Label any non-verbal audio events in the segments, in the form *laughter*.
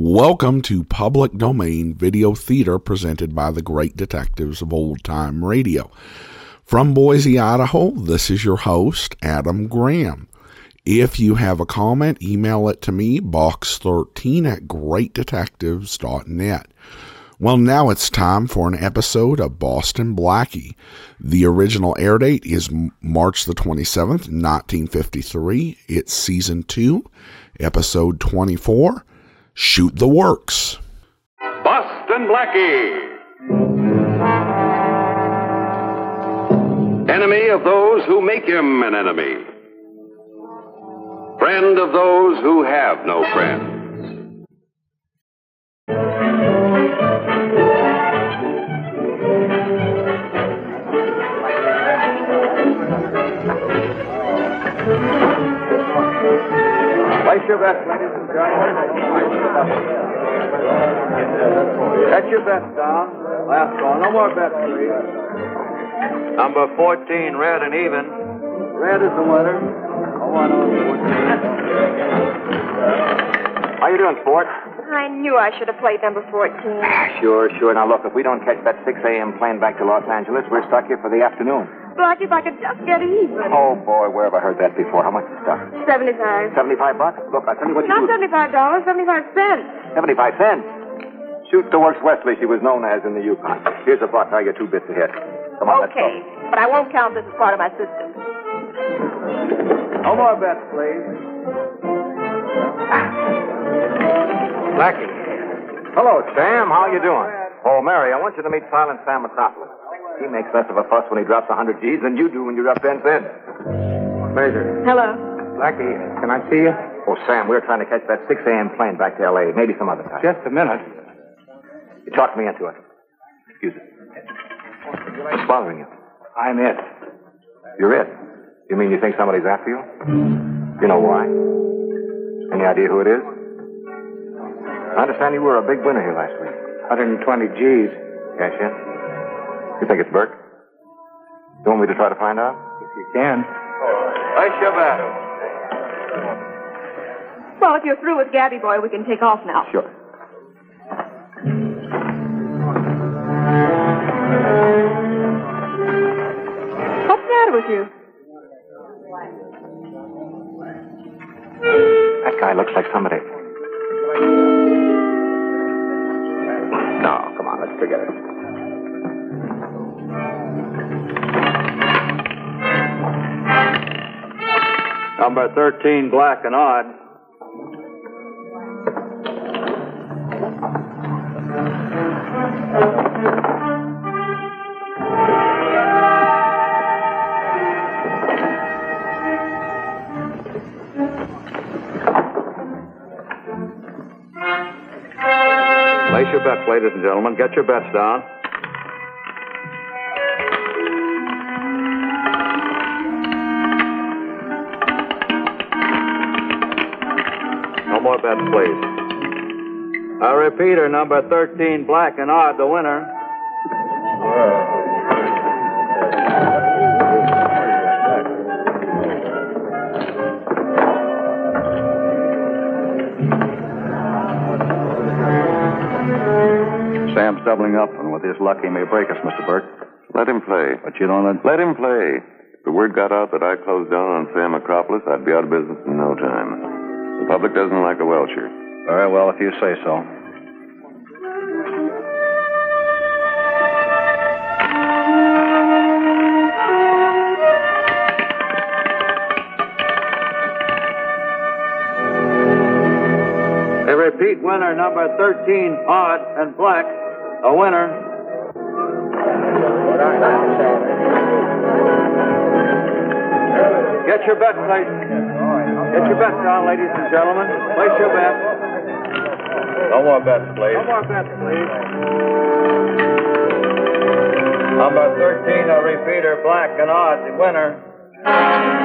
Welcome to Public Domain Video Theater presented by the Great Detectives of Old Time Radio. From Boise, Idaho, this is your host, Adam Graham. If you have a comment, email it to me, box13 at greatdetectives.net. Well, now it's time for an episode of Boston Blackie. The original air date is March the 27th, 1953. It's season 2, episode 24 Shoot the Works. Boston Blackie. Enemy of those who make him an enemy. Friend of those who have no friends. Place your bets, ladies and gentlemen. Get your bets down. Last call. No more bets, please. Number 14, red and even. Red is the winner. Oh, I know. How are you doing, Sport? I knew I should have played number 14. Ah, sure, sure. Now, look, if we don't catch that 6 a.m. plane back to Los Angeles, we're stuck here for the afternoon. Like if I could just get even. Oh, boy, where have I heard that before? How much is stuff? 75. 75 bucks? Look, I'll tell you what you Not do. $75, 75 cents. 75 cents. Shoot the works Wesley she was known as in the Yukon. Here's a buck. I get two bits ahead. Come on, let's go. Okay, but I won't count this as part of my system. No more bets, please. Blackie. Hello, Sam. How are you doing? Oh, Mary, I want you to meet Silent Sam Metropolis. He makes less of a fuss when he drops a 100 G's than you do when you're drop 10 cents. Major. Hello. Blackie, can I see you? Oh, Sam, we're trying to catch that 6 a.m. plane back to L.A. Maybe some other time. Just a minute. You talked me into it. Excuse me. What's bothering you? I'm it. You're it. You mean you think somebody's after you? You know why? Any idea who it is? I understand you were a big winner here last week. 120 G's. Yes, yes? You think it's Burke? You want me to try to find out? If you can. Place your bet. Well, if you're through with Gabby Boy, we can take off now. Sure. What's the matter with you? That guy looks like somebody. No, come on, let's forget it. Number 13, black and odd. Place your bets, ladies and gentlemen. Get your bets down. A repeater, number 13, black and odd, the winner. Sam's doubling up, and with his luck, he may break us, Mr. Burke. Let him play. But you don't let... Let him play. If the word got out that I closed down on Sam Acropolis, I'd be out of business in no time. The public doesn't like a welcher. Very well, if you say so. Winner, number 13, odd and black. A winner. Get your bet, please. Get your bet down, ladies and gentlemen. Place your bet. No more bets, please. No more bets, please. Number 13, a repeater, black and odd, the winner.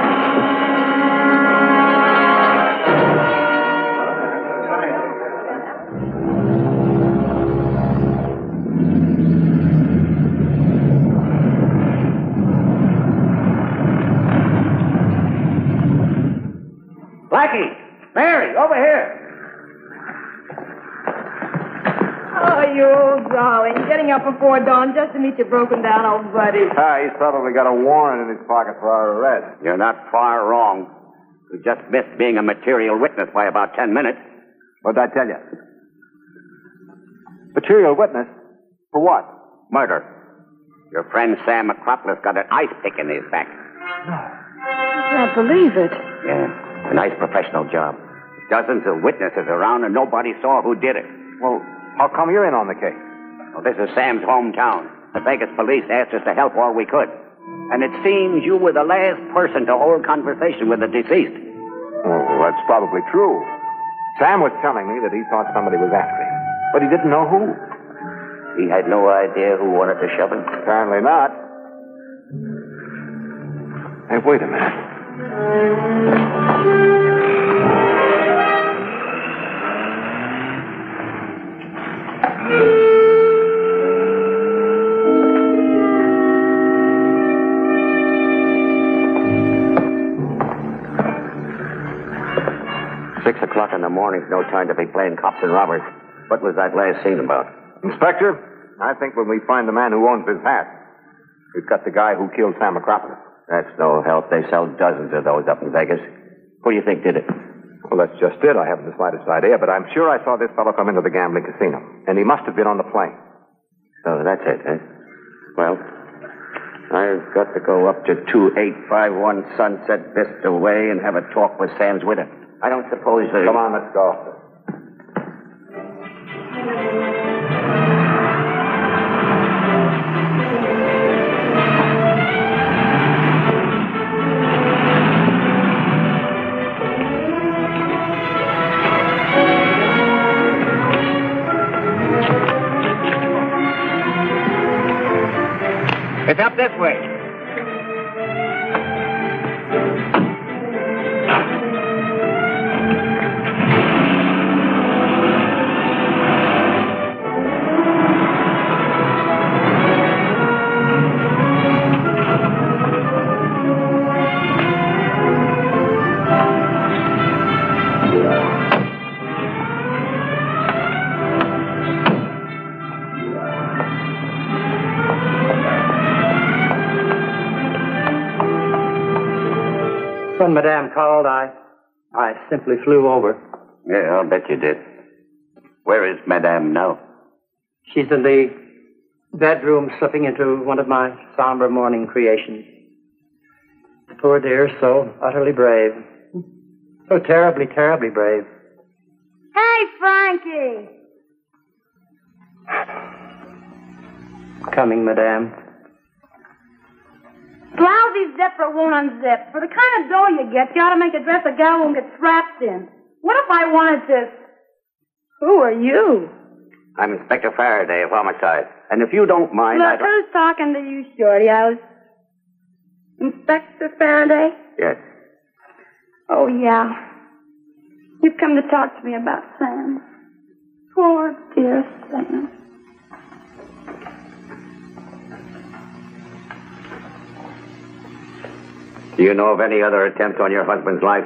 Mary, over here! Oh, you old darling. Getting up before dawn just to meet your broken down old buddy. Ah, he's probably got a warrant in his pocket for our arrest. You're not far wrong. You just missed being a material witness by about ten minutes. What did I tell you? Material witness? For what? Murder. Your friend Sam Acropolis got an ice pick in his back. No. I can't believe it. Yeah, a nice professional job. Dozens of witnesses around and nobody saw who did it. Well, how come you're in on the case? Well, this is Sam's hometown. The Vegas police asked us to help all we could. And it seems you were the last person to hold conversation with the deceased. Oh, that's probably true. Sam was telling me that he thought somebody was after him, but he didn't know who. He had no idea who wanted to shove him. Apparently not. Hey, wait a minute. Six o'clock in the morning's no time to be playing cops and robbers. What was that last scene about? Inspector, I think when we find the man who owns this hat, we've got the guy who killed Sam Acropolis. That's no help. They sell dozens of those up in Vegas. Who do you think did it? Well, that's just it. I haven't the slightest idea, but I'm sure I saw this fellow come into the gambling casino, and he must have been on the plane. Oh, that's it, eh? Well, I've got to go up to 2851 Sunset Vista Way and have a talk with Sam's widow. I don't suppose they... Come on, let's go. When Madame called, I, I simply flew over. Yeah, I'll bet you did. Where is Madame now? She's in the bedroom slipping into one of my somber morning creations. The Poor dear, so utterly brave. So terribly, terribly brave. Hey, Frankie. Coming, Madame. Lousy zipper won't unzip. For the kind of dough you get, you ought to make a dress a gal won't get strapped in. What if I wanted to... Who are you? I'm Inspector Faraday of homicide. And if you don't mind, Look, I'd... who's talking to you, Shorty? I was... Inspector Faraday? Yes. Oh, yeah. You've come to talk to me about Sam. Poor dear Sam. Do you know of any other attempt on your husband's life?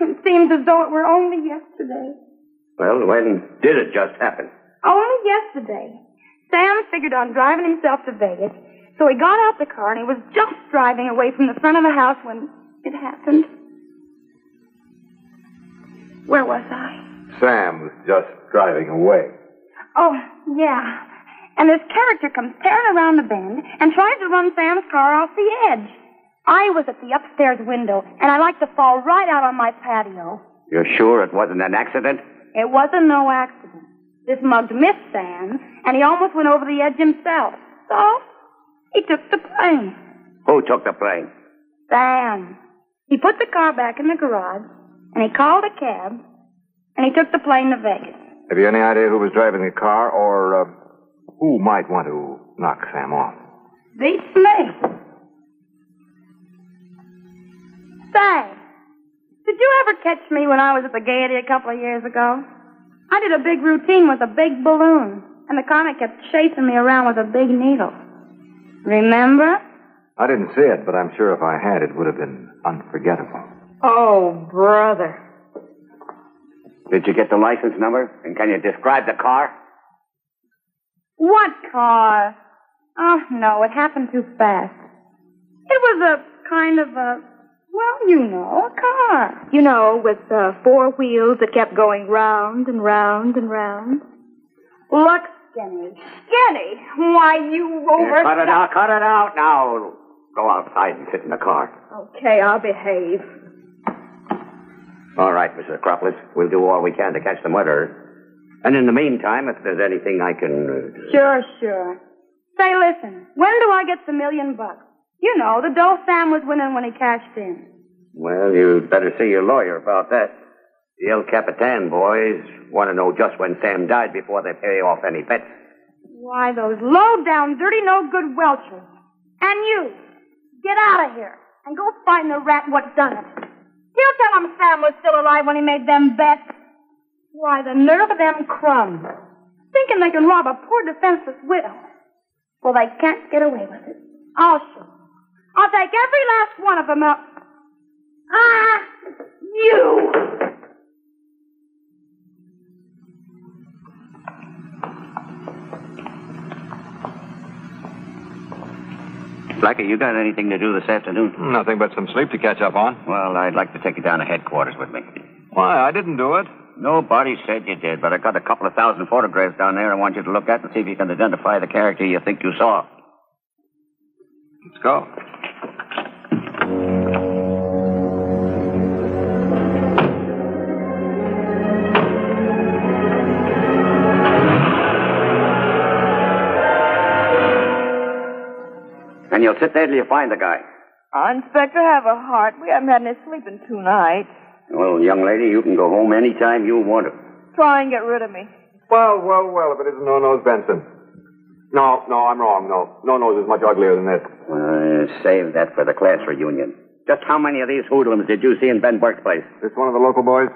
It seems as though it were only yesterday. Well, when did it just happen? Only yesterday. Sam figured on driving himself to Vegas, so he got out the car and he was just driving away from the front of the house when it happened. Where was I? Sam was just driving away. Oh, yeah. And this character comes tearing around the bend and tries to run Sam's car off the edge. I was at the upstairs window, and I like to fall right out on my patio. You're sure it wasn't an accident? It wasn't no accident. This mug missed Sam, and he almost went over the edge himself. So, he took the plane. Who took the plane? Sam. He put the car back in the garage, and he called a cab, and he took the plane to Vegas. Have you any idea who was driving the car or uh, who might want to knock Sam off? Beats me. Say, did you ever catch me when I was at the Gaiety a couple of years ago? I did a big routine with a big balloon, and the comic kept chasing me around with a big needle. Remember? I didn't see it, but I'm sure if I had, it would have been unforgettable. Oh, brother. Did you get the license number? And can you describe the car? What car? Oh, no, it happened too fast. It was a kind of a, well, you know, a car. You know, with uh, four wheels that kept going round and round and round. Look, Skinny. Skinny! Why, you over... Cut it out, cut it out now. Go outside and sit in the car. Okay, I'll behave. All right, Mrs. Acropolis. We'll do all we can to catch the murderer. And in the meantime, if there's anything I can. Uh, Sure, sure. Say, listen, when do I get the million bucks? You know, the dough Sam was winning when he cashed in. well, you'd better see your lawyer about that. The El Capitan boys want to know just when Sam died before they pay off any bets. Why, those low-down, dirty, no-good Welchers. And you, get out of here and go find the rat what done it. He'll tell him Sam was still alive when he made them bets. Why, the nerve of them crumbs. Thinking they can rob a poor defenseless widow. Well, they can't get away with it. I'll show. I'll take every last one of them up. Ah, you! Blackie, you got anything to do this afternoon? Nothing but some sleep to catch up on. Well, I'd like to take you down to headquarters with me. Why, I didn't do it. Nobody said you did, but I got a couple of thousand photographs down there I want you to look at and see if you can identify the character you think you saw. Let's go. You'll sit there till you find the guy. Oh, Inspector, have a heart. We haven't had any sleep in two nights. Well, young lady, you can go home any time you want to. Try and get rid of me. Well, well, well, if it isn't No Nose Benson. No, no, I'm wrong. No. No Nose is much uglier than this. Uh, save that for the class reunion. Just how many of these hoodlums did you see in Ben Burke's place? This one of the local boys?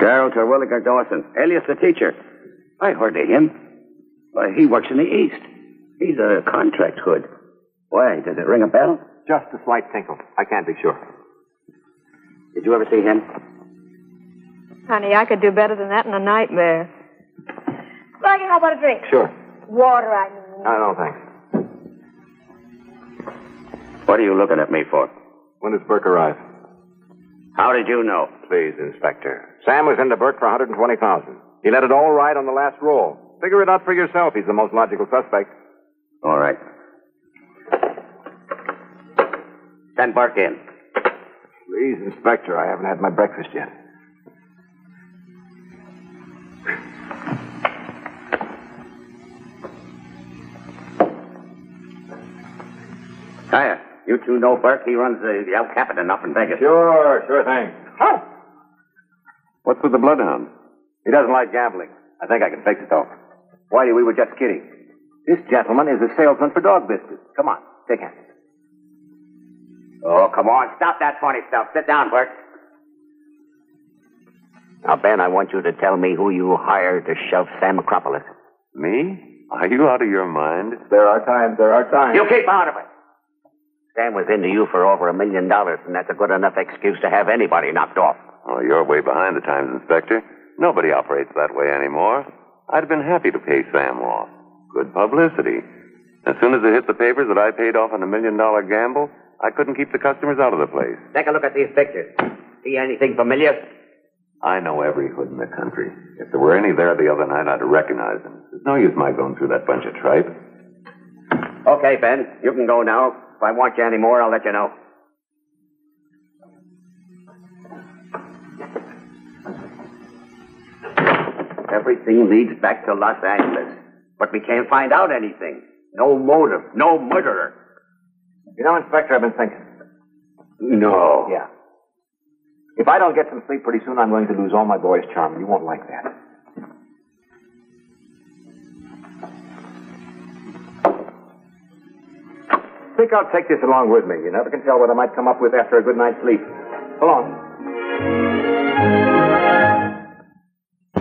Darrell Terwilliger Dawson, alias the teacher. I heard of him. Why, he works in the East. He's a contract hood. Why, does it ring a bell? Just a slight tinkle. I can't be sure. Did you ever see him? Honey, I could do better than that in a nightmare. Blackie, how about a drink? Sure. Water, I mean. I don't thanks. What are you looking at me for? When does Burke arrive? How did you know? Please, Inspector. Sam was into Burke for 120000 He let it all ride on the last roll. Figure it out for yourself. He's the most logical suspect. All right. Send Burke in. Please, Inspector, I haven't had my breakfast yet. Hiya. You two know Burke. He runs the, the El Capitan up in Vegas. Sure, sure thing. What's with the bloodhound? He doesn't like gambling. I think I can fix it, though. Whitey, we were just kidding. This gentleman is a salesman for dog biscuits. Come on, take hands. Oh, come on. Stop that funny stuff. Sit down, Bert. Now, Ben, I want you to tell me who you hired to shove Sam Acropolis. Me? Are you out of your mind? There are times, there are times. You keep out of it. Sam was into you for over a million dollars, and that's a good enough excuse to have anybody knocked off. Oh, you're way behind the times, Inspector. Nobody operates that way anymore. I'd have been happy to pay Sam off. Good publicity. As soon as it hit the papers that I paid off on a million dollar gamble, I couldn't keep the customers out of the place. Take a look at these pictures. See anything familiar? I know every hood in the country. If there were any there the other night, I'd have recognized them. There's no use my going through that bunch of tripe. Okay, Ben, you can go now. If I want you any more, I'll let you know. Everything leads back to Los Angeles. But we can't find out anything. No motive, no murderer. You know, Inspector, I've been thinking. No. Yeah. If I don't get some sleep pretty soon, I'm going to lose all my boy's charm. You won't like that. I think I'll take this along with me. You never can tell what I might come up with after a good night's sleep. So long.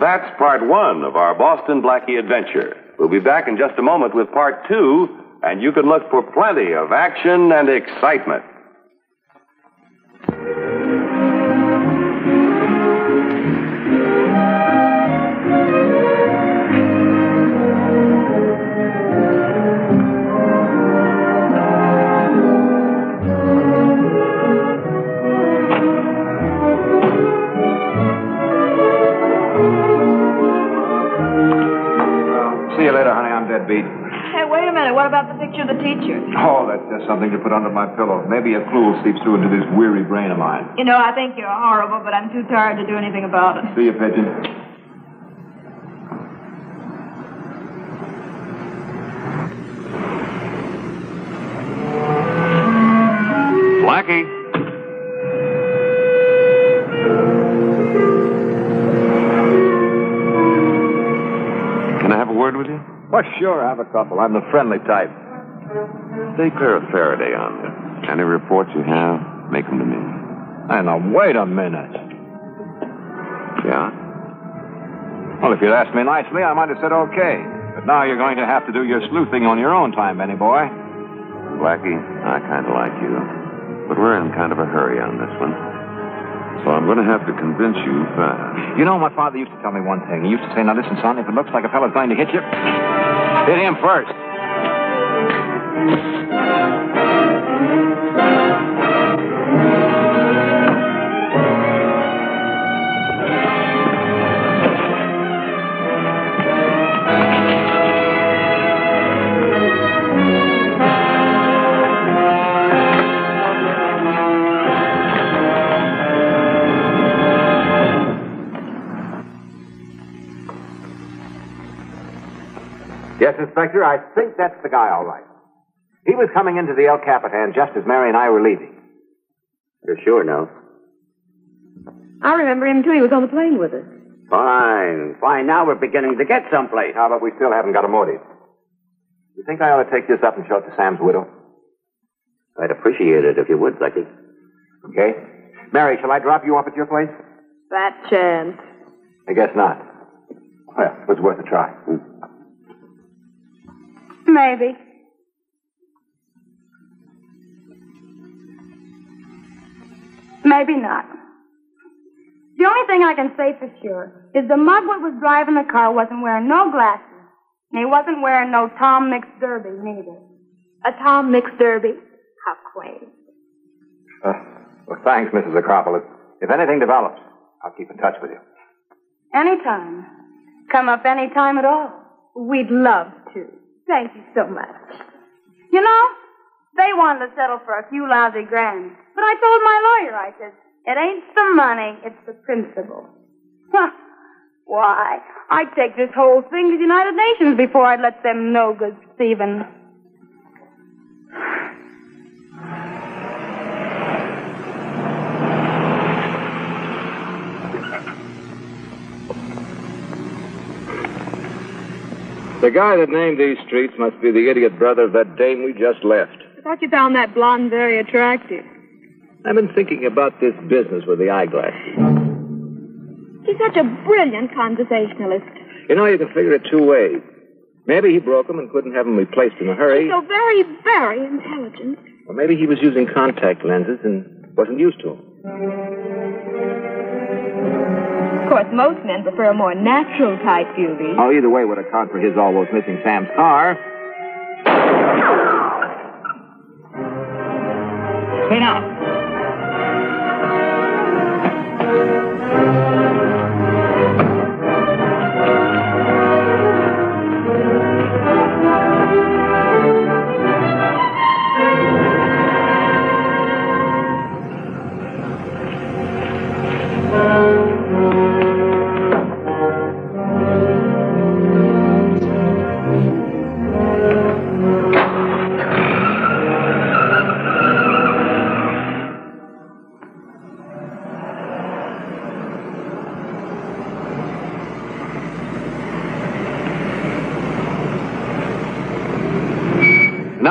That's part one of our Boston Blackie adventure. We'll be back in just a moment with part two, and you can look for plenty of action and excitement. Picture of the teacher? Oh, that's just something to put under my pillow. Maybe a clue will seep through into this weary brain of mine. You know, I think you're horrible, but I'm too tired to do anything about it. See you, Pigeon. Blackie. Can I have a word with you? Well, sure, have a couple. I'm the friendly type. Stay clear of Faraday on this. Any reports you have, make them to me. And now, wait a minute. Yeah? Well, if you'd asked me nicely, I might have said okay. But now you're going to have to do your sleuthing on your own time, Benny boy. Blackie, I kind of like you. But we're in kind of a hurry on this one. So I'm going to have to convince you fast. You know, my father used to tell me one thing. He used to say, now listen, son, if it looks like a fellow's going to hit you, hit him first. Yes, Inspector, I think that's the guy, all right. He was coming into the El Capitan just as Mary and I were leaving. You're sure now? I remember him, too. He was on the plane with us. Fine, fine. Now we're beginning to get someplace. How about we still haven't got a motive? You think I ought to take this up and show it to Sam's widow? I'd appreciate it if you would, Blackie. Okay. Mary, shall I drop you off at your place? That chance. I guess not. Well, it was worth a try. Hmm. Maybe. Maybe not. The only thing I can say for sure is the mug what was driving the car wasn't wearing no glasses, and he wasn't wearing no Tom Mix Derby neither. A Tom Mix Derby? How quaint. Uh, well, thanks, Mrs. Acropolis. If anything develops, I'll keep in touch with you. Anytime. Come up any time at all. We'd love to. Thank you so much. You know, they wanted to settle for a few lousy grand. But I told my lawyer, I said, it ain't the money, it's the principle. Huh. Why, I'd take this whole thing to the United Nations before I'd let them no good Stephen. The guy that named these streets must be the idiot brother of that dame we just left. I thought you found that blonde very attractive. I've been thinking about this business with the eyeglasses. He's such a brilliant conversationalist. You know, you can figure it two ways. Maybe he broke them and couldn't have them replaced in a hurry. So very, very intelligent. Or maybe he was using contact lenses and wasn't used to them. Of course, most men prefer a more natural type UV. Oh, either way would account for his almost missing Sam's car. Hey now.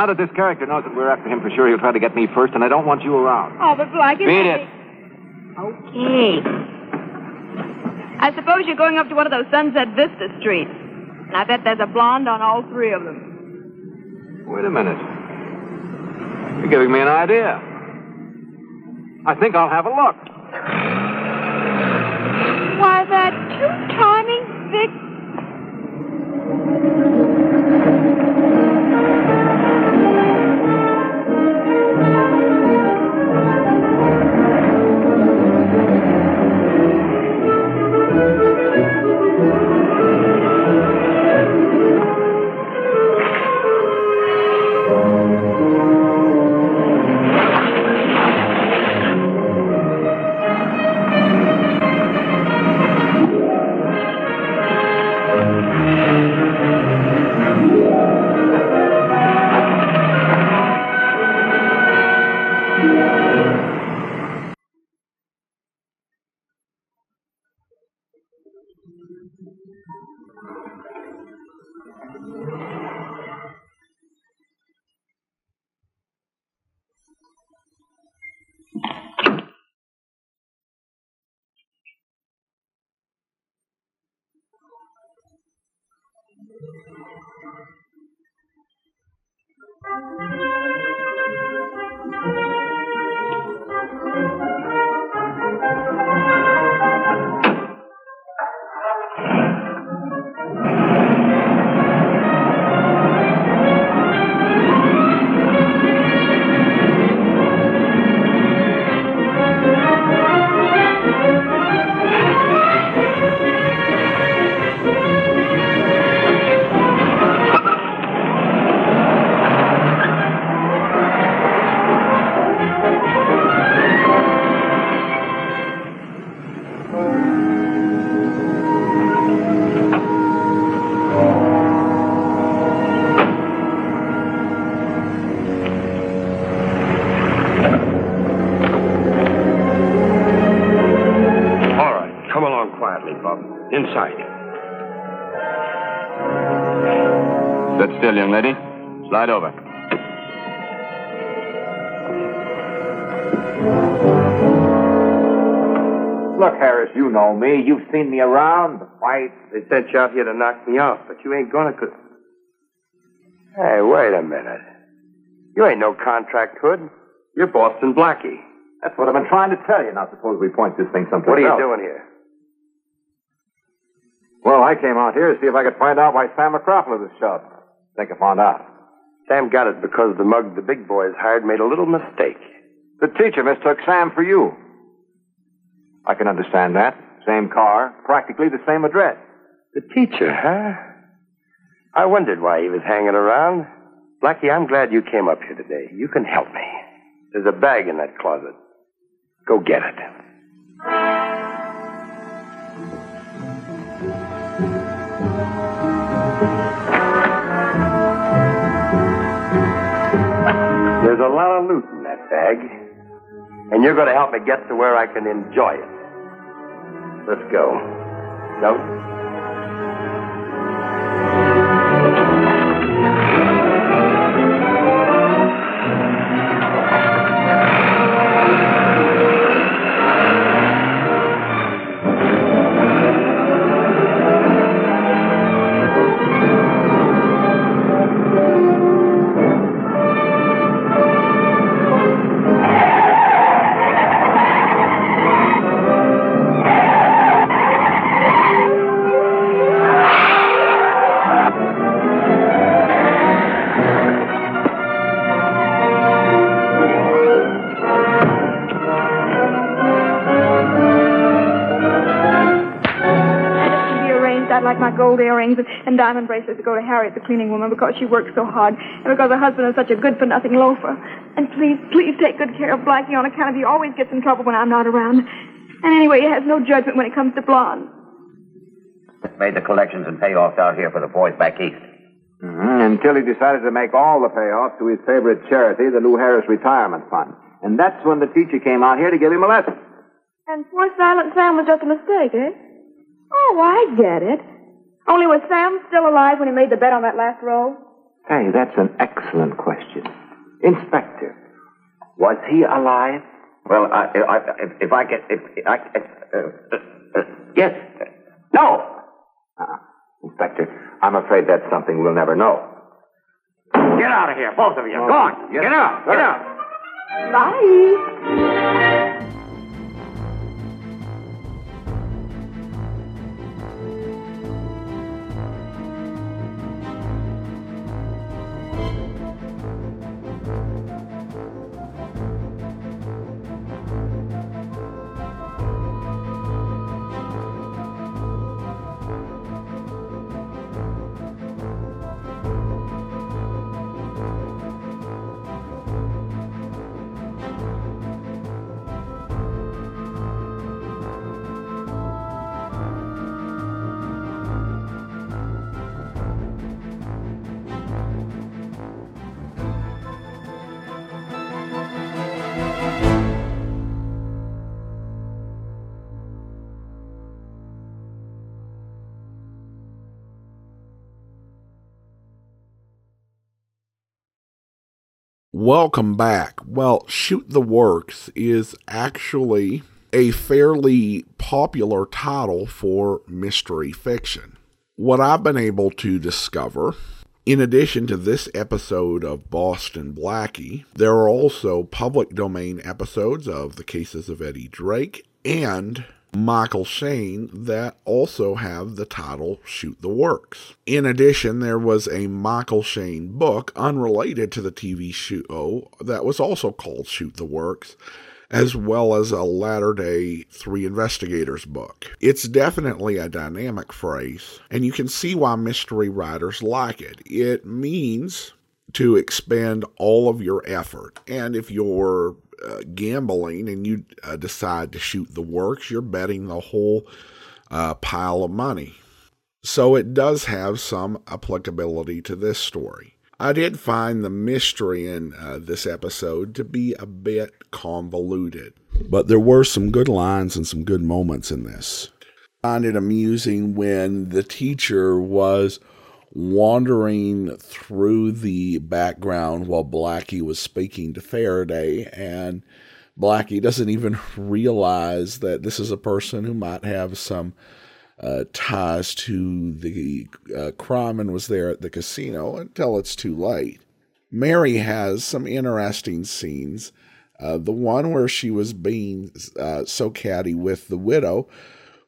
Now that this character knows that we're after him for sure, he'll try to get me first, and I don't want you around. Oh, but Blackie... Beat it. Okay. I suppose you're going up to one of those Sunset Vista streets. And I bet there's a blonde on all three of them. Wait a minute. You're giving me an idea. I think I'll have a look. Why, that two me. Me around, the fights. They sent you out here to knock me off, but you ain't gonna. Co- hey, wait a minute. You ain't no contract hood. You're Boston Blackie. That's what I've been trying to tell you. Now, suppose we point this thing someplace What are you else. doing here? Well, I came out here to see if I could find out why Sam McCroffler was shot. Think I found out. Sam got it because the mug the big boys hired made a little mistake. The teacher mistook Sam for you. I can understand that. Same car, practically the same address. The teacher, huh? I wondered why he was hanging around. Blackie, I'm glad you came up here today. You can help me. There's a bag in that closet. Go get it. There's a lot of loot in that bag. And you're going to help me get to where I can enjoy it. Let's go. No? Earrings and, and diamond bracelets to go to Harriet, the cleaning woman, because she works so hard, and because her husband is such a good-for-nothing loafer. And please, please take good care of Blackie on account of he always gets in trouble when I'm not around. And anyway, he has no judgment when it comes to blondes. Made the collections and payoffs out here for the boys back east. Mm-hmm. Until he decided to make all the payoffs to his favorite charity, the Lou Harris Retirement Fund. And that's when the teacher came out here to give him a lesson. And poor Silent Sam was just a mistake, eh? Oh, I get it. Only was Sam still alive when he made the bet on that last roll? Hey, that's an excellent question. Inspector, was he alive? Well, I, I, if, if I get, if, I, uh, uh, uh, yes, no. Uh, Inspector, I'm afraid that's something we'll never know. Get out of here, both of you. Go on, get out, get out. Bye. Welcome back. Well, Shoot the Works is actually a fairly popular title for mystery fiction. What I've been able to discover, in addition to this episode of Boston Blackie, there are also public domain episodes of The Cases of Eddie Drake and Michael Shayne that also have the title Shoot the Works. In addition, there was a Michael Shayne book unrelated to the TV show that was also called Shoot the Works, as well as a latter day Three Investigators book. It's definitely a dynamic phrase, and you can see why mystery writers like it. It means to expend all of your effort. And if you're uh, gambling and you uh, decide to shoot the works, you're betting the whole uh, pile of money. So it does have some applicability to this story. I did find the mystery in uh, this episode to be a bit convoluted, but there were some good lines and some good moments in this. I find it amusing when the teacher was wandering through the background while Blackie was speaking to Faraday, and Blackie doesn't even *laughs* realize that this is a person who might have some uh, ties to the uh, crime and was there at the casino until it's too late. Mary has some interesting scenes. Uh, the one where she was being uh, so catty with the widow,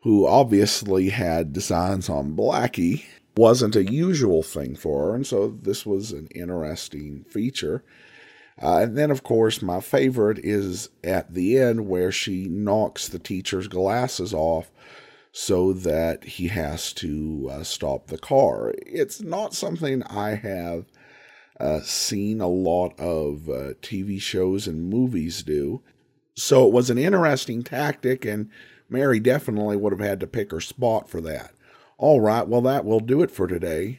who obviously had designs on Blackie, wasn't a usual thing for her, and so this was an interesting feature. Uh, and then, of course, my favorite is at the end where she knocks the teacher's glasses off so that he has to uh, stop the car. It's not something I have uh, seen a lot of uh, TV shows and movies do. So it was an interesting tactic, and Mary definitely would have had to pick her spot for that. All right, well, that will do it for today.